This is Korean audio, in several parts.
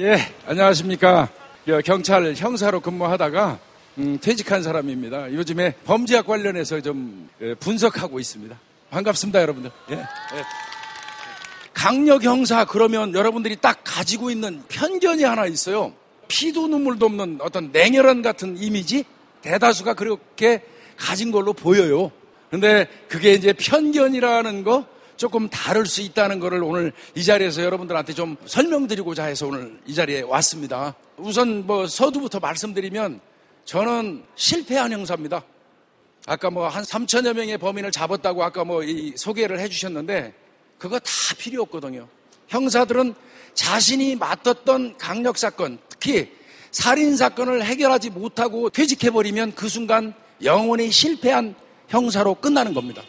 예, 안녕하십니까. 경찰 형사로 근무하다가 음, 퇴직한 사람입니다. 요즘에 범죄학 관련해서 좀 예, 분석하고 있습니다. 반갑습니다, 여러분들. 예, 예. 강력 형사 그러면 여러분들이 딱 가지고 있는 편견이 하나 있어요. 피도 눈물도 없는 어떤 냉혈한 같은 이미지 대다수가 그렇게 가진 걸로 보여요. 근데 그게 이제 편견이라는 거 조금 다를 수 있다는 것을 오늘 이 자리에서 여러분들한테 좀 설명드리고자 해서 오늘 이 자리에 왔습니다. 우선 뭐 서두부터 말씀드리면 저는 실패한 형사입니다. 아까 뭐 한 3천여 명의 범인을 잡았다고 아까 뭐 이 소개를 해주셨는데 그거 다 필요 없거든요. 형사들은 자신이 맡았던 강력 사건, 특히 살인 사건을 해결하지 못하고 퇴직해버리면 그 순간 영원히 실패한 형사로 끝나는 겁니다.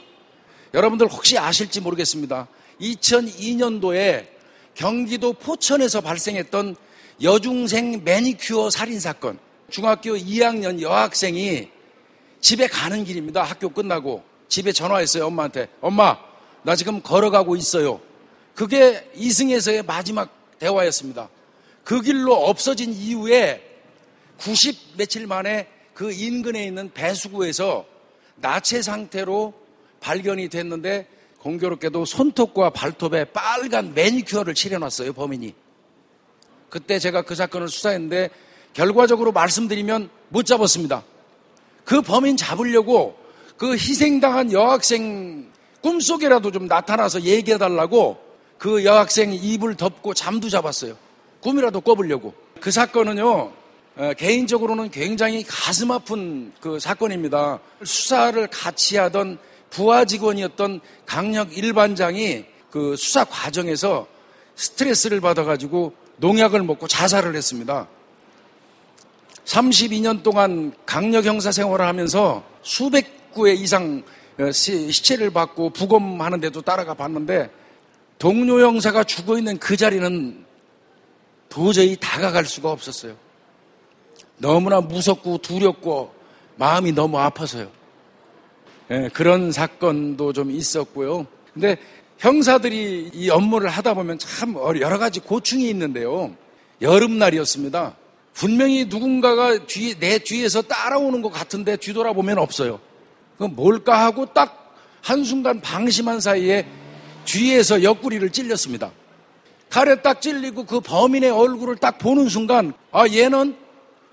여러분들 혹시 아실지 모르겠습니다. 2002년도에 경기도 포천에서 발생했던 여중생 매니큐어 살인 사건. 중학교 2학년 여학생이 집에 가는 길입니다. 학교 끝나고 집에 전화했어요. 엄마한테. 엄마, 나 지금 걸어가고 있어요. 그게 이승에서의 마지막 대화였습니다. 그 길로 없어진 이후에 90 며칠 만에 그 인근에 있는 배수구에서 나체 상태로 발견이 됐는데 공교롭게도 손톱과 발톱에 빨간 매니큐어를 칠해놨어요, 범인이. 그때 제가 그 사건을 수사했는데 결과적으로 말씀드리면 못 잡았습니다. 그 범인 잡으려고 그 희생당한 여학생 꿈속에라도 좀 나타나서 얘기해달라고 그 여학생 입을 덮고 잠도 잡았어요. 꿈이라도 꿔보려고. 그 사건은요, 어, 개인적으로는 굉장히 가슴 아픈 그 사건입니다. 수사를 같이 하던 부하 직원이었던 강력 일반장이 그 수사 과정에서 스트레스를 받아가지고 농약을 먹고 자살을 했습니다. 32년 동안 강력 형사 생활을 하면서 수백 구의 이상 어, 시체를 받고 부검하는데도 따라가 봤는데 동료 형사가 죽어 있는 그 자리는 도저히 다가갈 수가 없었어요. 너무나 무섭고 두렵고 마음이 너무 아파서요. 예, 그런 사건도 좀 있었고요. 근데 형사들이 이 업무를 하다 보면 참 여러 가지 고충이 있는데요. 여름날이었습니다. 분명히 누군가가 뒤, 내 뒤에서 따라오는 것 같은데 뒤돌아보면 없어요. 그 뭘까 하고 딱 한순간 방심한 사이에 뒤에서 옆구리를 찔렸습니다. 칼에 딱 찔리고 그 범인의 얼굴을 딱 보는 순간, 아, 얘는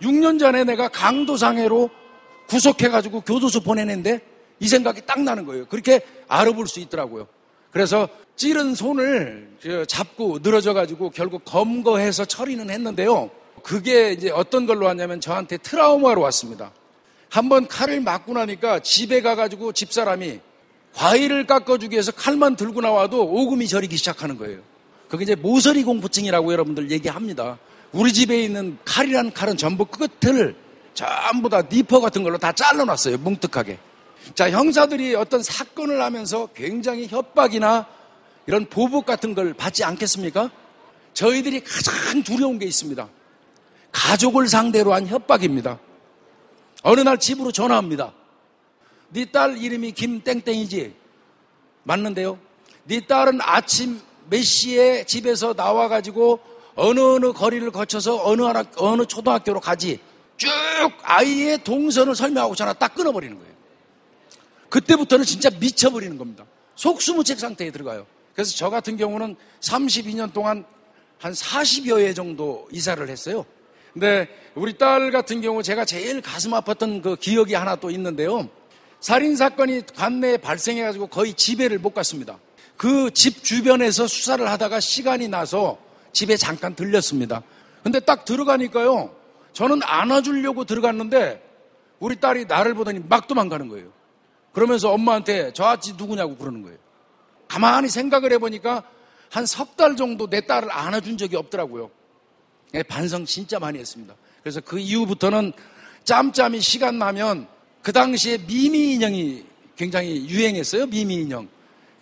6년 전에 내가 강도상해로 구속해가지고 교도소 보내는데 이 생각이 딱 나는 거예요. 그렇게 알아볼 수 있더라고요. 그래서 찌른 손을 잡고 늘어져가지고 결국 검거해서 처리는 했는데요. 그게 이제 어떤 걸로 왔냐면 저한테 트라우마로 왔습니다. 한번 칼을 맞고 나니까 집에 가가지고 집사람이 과일을 깎아주기 위해서 칼만 들고 나와도 오금이 저리기 시작하는 거예요. 그게 이제 모서리 공포증이라고 여러분들 얘기합니다. 우리 집에 있는 칼이란 칼은 전부 끝을 전부 다 니퍼 같은 걸로 다 잘라놨어요. 뭉툭하게. 자, 형사들이 어떤 사건을 하면서 굉장히 협박이나 이런 보복 같은 걸 받지 않겠습니까? 저희들이 가장 두려운 게 있습니다. 가족을 상대로 한 협박입니다. 어느 날 집으로 전화합니다. 네 딸 이름이 김땡땡이지? 맞는데요? 네 딸은 아침 몇 시에 집에서 나와가지고 어느 어느 거리를 거쳐서 어느 어느 초등학교로 가지. 쭉 아이의 동선을 설명하고 전화 딱 끊어버리는 거예요. 그때부터는 진짜 미쳐버리는 겁니다. 속수무책 상태에 들어가요. 그래서 저 같은 경우는 32년 동안 한 40여 회 정도 이사를 했어요. 근데 우리 딸 같은 경우 제가 제일 가슴 아팠던 그 기억이 하나 또 있는데요. 살인 사건이 관내에 발생해 가지고 거의 집에를 못 갔습니다. 그 집 주변에서 수사를 하다가 시간이 나서 집에 잠깐 들렸습니다. 근데 딱 들어가니까요. 저는 안아주려고 들어갔는데 우리 딸이 나를 보더니 막 도망가는 거예요. 그러면서 엄마한테 저 아치 누구냐고 그러는 거예요. 가만히 생각을 해보니까 한 석 달 정도 내 딸을 안아준 적이 없더라고요. 예, 반성 진짜 많이 했습니다. 그래서 그 이후부터는 짬짬이 시간 나면 그 당시에 미미 인형이 굉장히 유행했어요. 미미 인형.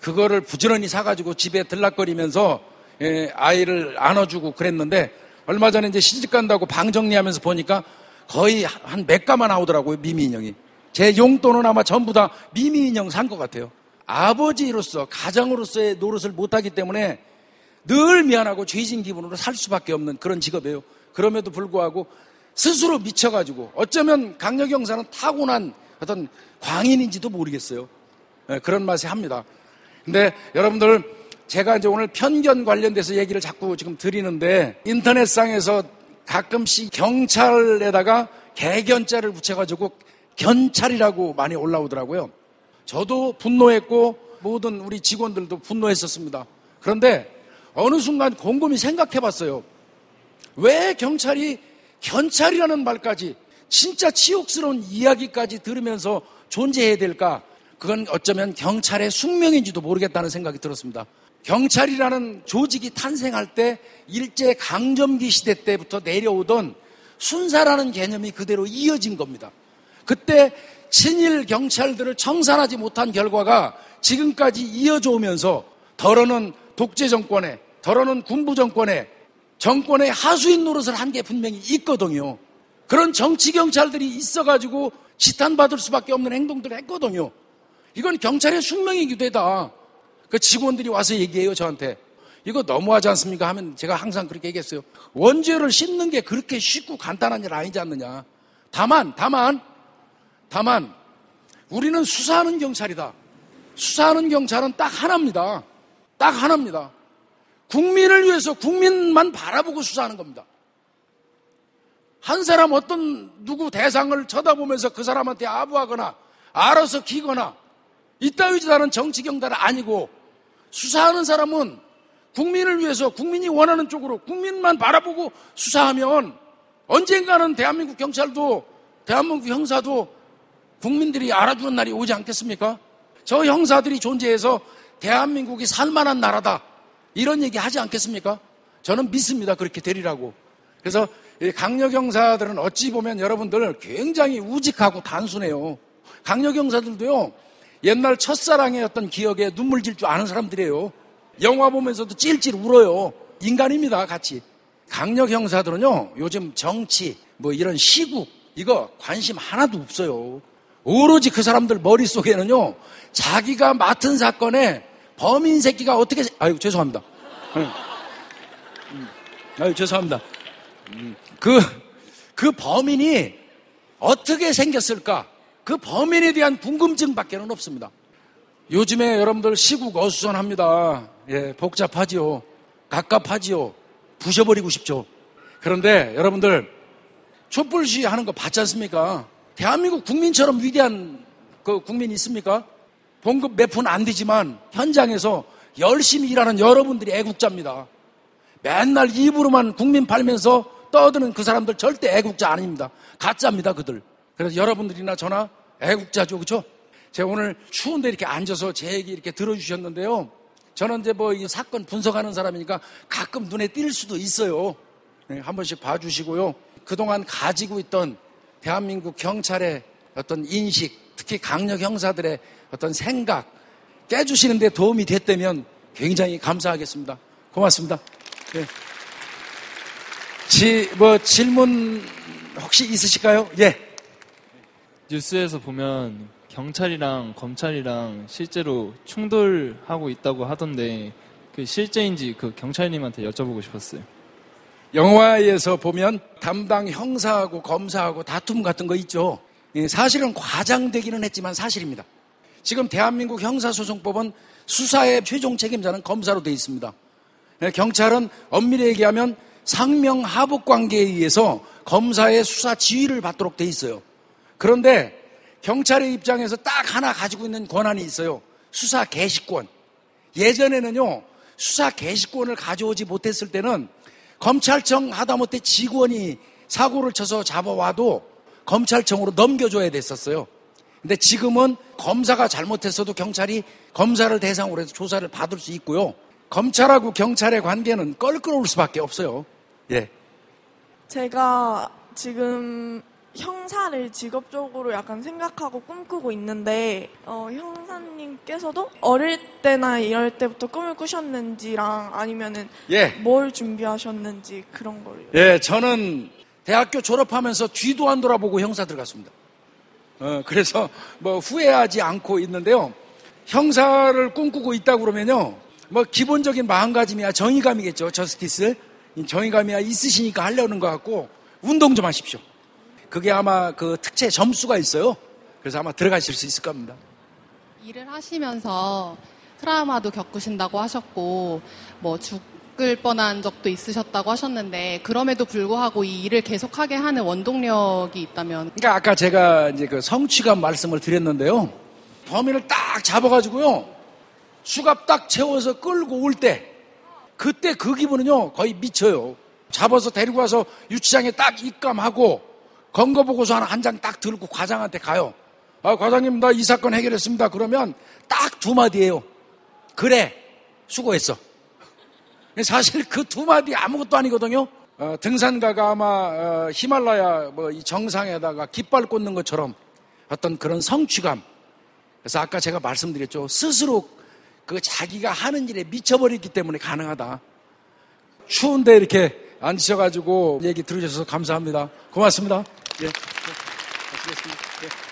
그거를 부지런히 사가지고 집에 들락거리면서 예, 아이를 안아주고 그랬는데 얼마 전에 이제 시집 간다고 방 정리하면서 보니까 거의 한몇 가만 나오더라고요. 미미 인형이. 제 용돈은 아마 전부 다 미미 인형 산 것 같아요. 아버지로서 가장으로서의 노릇을 못하기 때문에 늘 미안하고 죄진 기분으로 살 수밖에 없는 그런 직업이에요. 그럼에도 불구하고 스스로 미쳐가지고 어쩌면 강력 형사는 타고난 어떤 광인인지도 모르겠어요. 네, 그런 맛이 합니다. 근데 여러분들 제가 이제 오늘 편견 관련돼서 얘기를 자꾸 지금 드리는데 인터넷상에서 가끔씩 경찰에다가 개견자를 붙여가지고 견찰이라고 많이 올라오더라고요. 저도 분노했고 모든 우리 직원들도 분노했었습니다. 그런데 어느 순간 곰곰이 생각해 봤어요. 왜 경찰이 견찰이라는 말까지 진짜 치욕스러운 이야기까지 들으면서 존재해야 될까? 그건 어쩌면 경찰의 숙명인지도 모르겠다는 생각이 들었습니다. 경찰이라는 조직이 탄생할 때 일제 강점기 시대 때부터 내려오던 순사라는 개념이 그대로 이어진 겁니다. 그때 친일 경찰들을 청산하지 못한 결과가 지금까지 이어져 오면서 덜어는 독재 정권에, 덜어는 군부 정권에, 정권의 하수인 노릇을 한 게 분명히 있거든요. 그런 정치 경찰들이 있어가지고 지탄받을 수밖에 없는 행동들을 했거든요. 이건 경찰의 숙명이기도 하다. 그 직원들이 와서 얘기해요, 저한테. 이거 너무하지 않습니까? 하면 제가 항상 그렇게 얘기했어요. 원죄를 씹는 게 그렇게 쉽고 간단한 일 아니지 않느냐. 다만, 다만, 다만, 우리는 수사하는 경찰이다. 수사하는 경찰은 딱 하나입니다. 딱 하나입니다. 국민을 위해서 국민만 바라보고 수사하는 겁니다. 한 사람 어떤 누구 대상을 쳐다보면서 그 사람한테 아부하거나 알아서 기거나 이따위 짓하는 정치 경찰은 아니고 수사하는 사람은 국민을 위해서 국민이 원하는 쪽으로 국민만 바라보고 수사하면 언젠가는 대한민국 경찰도 대한민국 형사도 국민들이 알아주는 날이 오지 않겠습니까? 저 형사들이 존재해서 대한민국이 살만한 나라다. 이런 얘기 하지 않겠습니까? 저는 믿습니다. 그렇게 되리라고. 그래서 강력 형사들은 어찌 보면 여러분들 굉장히 우직하고 단순해요. 강력 형사들도요, 옛날 첫사랑의 어떤 기억에 눈물 질 줄 아는 사람들이에요. 영화 보면서도 찔찔 울어요. 인간입니다, 같이. 강력 형사들은요, 요즘 정치, 뭐 이런 시국, 이거 관심 하나도 없어요. 오로지 그 사람들 머릿속에는요, 자기가 맡은 사건에 범인 새끼가 어떻게, 아유, 죄송합니다. 음. 아유, 죄송합니다. 음. 그, 그 범인이 어떻게 생겼을까? 그 범인에 대한 궁금증 밖에는 없습니다. 요즘에 여러분들 시국 어수선합니다. 예, 복잡하지요. 갑갑하지요. 부셔버리고 싶죠. 그런데 여러분들 촛불시 하는 거 봤지 않습니까? 대한민국 국민처럼 위대한 그 국민이 있습니까? 봉급 몇 푼 안 되지만 현장에서 열심히 일하는 여러분들이 애국자입니다. 맨날 입으로만 국민 팔면서 떠드는 그 사람들 절대 애국자 아닙니다. 가짜입니다, 그들. 그래서 여러분들이나 저나 애국자죠, 그렇죠? 제가 오늘 추운데 이렇게 앉아서 제 얘기 이렇게 들어주셨는데요. 저는 이제 뭐 이 사건 분석하는 사람이니까 가끔 눈에 띌 수도 있어요. 네, 한 번씩 봐주시고요. 그동안 가지고 있던 대한민국 경찰의 어떤 인식, 특히 강력 형사들의 어떤 생각 깨주시는데 도움이 됐다면 굉장히 감사하겠습니다. 고맙습니다. 네. 지, 뭐 질문 혹시 있으실까요? 예. 뉴스에서 보면 경찰이랑 검찰이랑 실제로 충돌하고 있다고 하던데 그 실제인지 그 경찰님한테 여쭤보고 싶었어요. 영화에서 보면 담당 형사하고 검사하고 다툼 같은 거 있죠. 예, 사실은 과장되기는 했지만 사실입니다. 지금 대한민국 형사소송법은 수사의 최종 책임자는 검사로 되어 있습니다. 예, 경찰은 엄밀히 얘기하면 상명하복 관계에 의해서 검사의 수사 지휘를 받도록 되어 있어요. 그런데 경찰의 입장에서 딱 하나 가지고 있는 권한이 있어요. 수사 개시권. 예전에는요, 수사 개시권을 가져오지 못했을 때는 검찰청 하다못해 직원이 사고를 쳐서 잡아와도 검찰청으로 넘겨줘야 됐었어요. 근데 지금은 검사가 잘못했어도 경찰이 검사를 대상으로 해서 조사를 받을 수 있고요. 검찰하고 경찰의 관계는 껄끄러울 수밖에 없어요. 예. 제가 지금 형사를 직업적으로 약간 생각하고 꿈꾸고 있는데 어, 형사님께서도 어릴 때나 이럴 때부터 꿈을 꾸셨는지랑 아니면은 예. 뭘 준비하셨는지 그런 걸. 예, 저는 대학교 졸업하면서 뒤도 안 돌아보고 형사 들어갔습니다. 어, 그래서 뭐 후회하지 않고 있는데요. 형사를 꿈꾸고 있다 그러면요. 뭐 기본적인 마음가짐이야 정의감이겠죠. 저스티스. 이 정의감이야 있으시니까 하려는 것 같고 운동 좀 하십시오. 그게 아마 그 특채 점수가 있어요. 그래서 아마 들어가실 수 있을 겁니다. 일을 하시면서 트라우마도 겪으신다고 하셨고 뭐 죽을 뻔한 적도 있으셨다고 하셨는데 그럼에도 불구하고 이 일을 계속하게 하는 원동력이 있다면 그러니까 아까 제가 이제 그 성취감 말씀을 드렸는데요. 범인을 딱 잡아가지고요. 수갑 딱 채워서 끌고 올 때, 그때 그 기분은요, 거의 미쳐요. 잡아서 데리고 와서 유치장에 딱 입감하고, 건거 보고서 하나 한 장 딱 들고 과장한테 가요. 아, 과장님, 나 이 사건 해결했습니다. 그러면 딱 두 마디예요. 그래, 수고했어. 사실 그 두 마디 아무것도 아니거든요. 어, 등산가가 아마 어, 히말라야 뭐이 정상에다가 깃발 꽂는 것처럼 어떤 그런 성취감. 그래서 아까 제가 말씀드렸죠. 스스로 그 자기가 하는 일에 미쳐버렸기 때문에 가능하다. 추운데 이렇게 앉으셔가지고 얘기 들으셔서 감사합니다. 고맙습니다. 예. 예. 고맙습니다. 예.